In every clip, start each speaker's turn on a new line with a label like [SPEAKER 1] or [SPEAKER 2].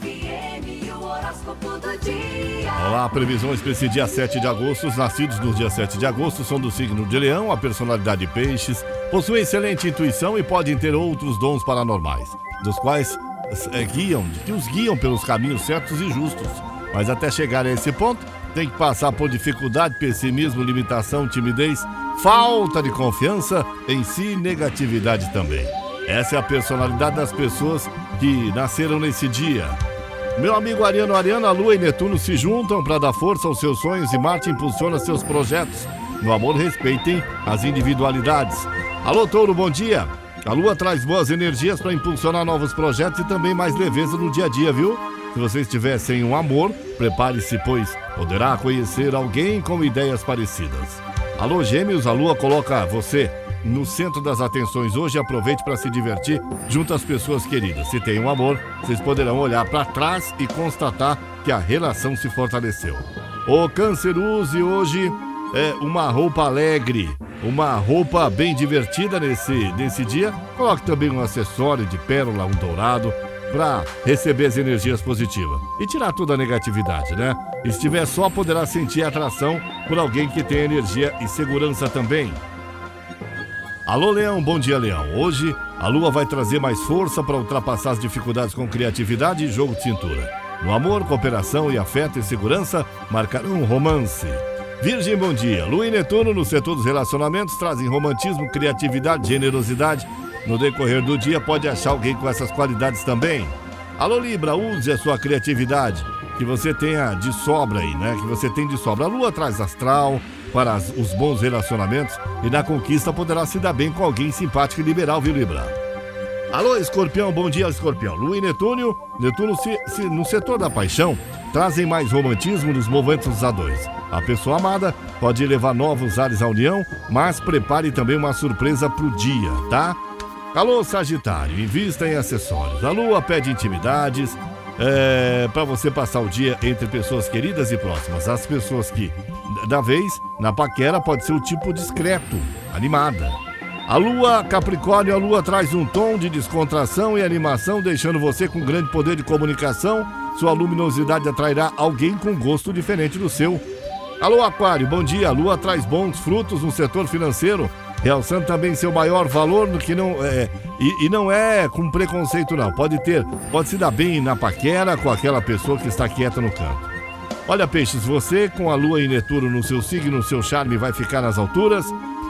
[SPEAKER 1] FM, o horóscopo do dia.
[SPEAKER 2] Olá, previsões para esse dia 7 de agosto. Os nascidos no dia 7 de agosto são do signo de Leão, a personalidade de Peixes, possuem excelente intuição e podem ter outros dons paranormais, dos quais é, guiam, que os guiam pelos caminhos certos e justos. Mas até chegar a esse ponto, tem que passar por dificuldade, pessimismo, limitação, timidez, falta de confiança em si e negatividade também. Essa é a personalidade das pessoas que nasceram nesse dia. Meu amigo Ariano a Lua e Netuno se juntam para dar força aos seus sonhos e Marte impulsiona seus projetos. No amor, respeitem as individualidades. Alô, Touro, bom dia. A Lua traz boas energias para impulsionar novos projetos e também mais leveza no dia a dia, viu? Se você estiver sem um amor, prepare-se, pois poderá conhecer alguém com ideias parecidas. Alô, Gêmeos, a Lua coloca você no centro das atenções hoje. Aproveite para se divertir junto às pessoas queridas. Se tem um amor, vocês poderão olhar para trás e constatar que a relação se fortaleceu. O Câncer use hoje é uma roupa alegre, uma roupa bem divertida nesse, nesse dia. Coloque também um acessório de pérola, um dourado, para receber as energias positivas e tirar toda a negatividade, né? Se estiver só, poderá sentir atração por alguém que tem energia e segurança também. Alô, Leão, bom dia, Leão. Hoje a lua vai trazer mais força para ultrapassar as dificuldades com criatividade e jogo de cintura. No amor, cooperação e afeto e segurança marcarão um romance. Virgem, bom dia. Lua e Netuno no setor dos relacionamentos trazem romantismo, criatividade, generosidade. No decorrer do dia pode achar alguém com essas qualidades também. Alô, Libra, use a sua criatividade que você tenha de sobra aí, né? Que você tem de sobra. A lua traz astral, para os bons relacionamentos e na conquista poderá se dar bem com alguém simpático e liberal, viu, Libra? Alô, escorpião, bom dia, escorpião. Lua e Netúnio, Netuno se, se, no setor da paixão trazem mais romantismo nos momentos a dois. A pessoa amada pode levar novos ares à união, mas prepare também uma surpresa pro dia, tá? Alô, Sagitário, invista em acessórios. A lua pede intimidades, é, para você passar o dia entre pessoas queridas e próximas. As pessoas que, da vez, na paquera pode ser o tipo discreto, animada. A lua Capricórnio, a lua traz um tom de descontração e animação, deixando você com grande poder de comunicação. Sua luminosidade atrairá alguém com gosto diferente do seu. Alô Aquário, bom dia. A lua traz bons frutos no setor financeiro realçando também seu maior valor no que não é e, e, não é com preconceito não. Pode ter, pode se dar bem na paquera com aquela pessoa que está quieta no canto. Olha, peixes, você com a lua e Netuno no seu signo, seu charme vai ficar nas alturas.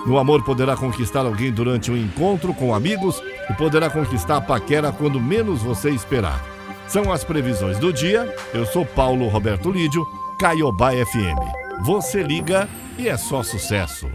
[SPEAKER 2] No amor poderá conquistar alguém durante um encontro com amigos e poderá conquistar a paquera quando menos você esperar. São as previsões do dia. Eu sou Paulo Roberto Lídio, Caiobá FM. Você liga e é só sucesso.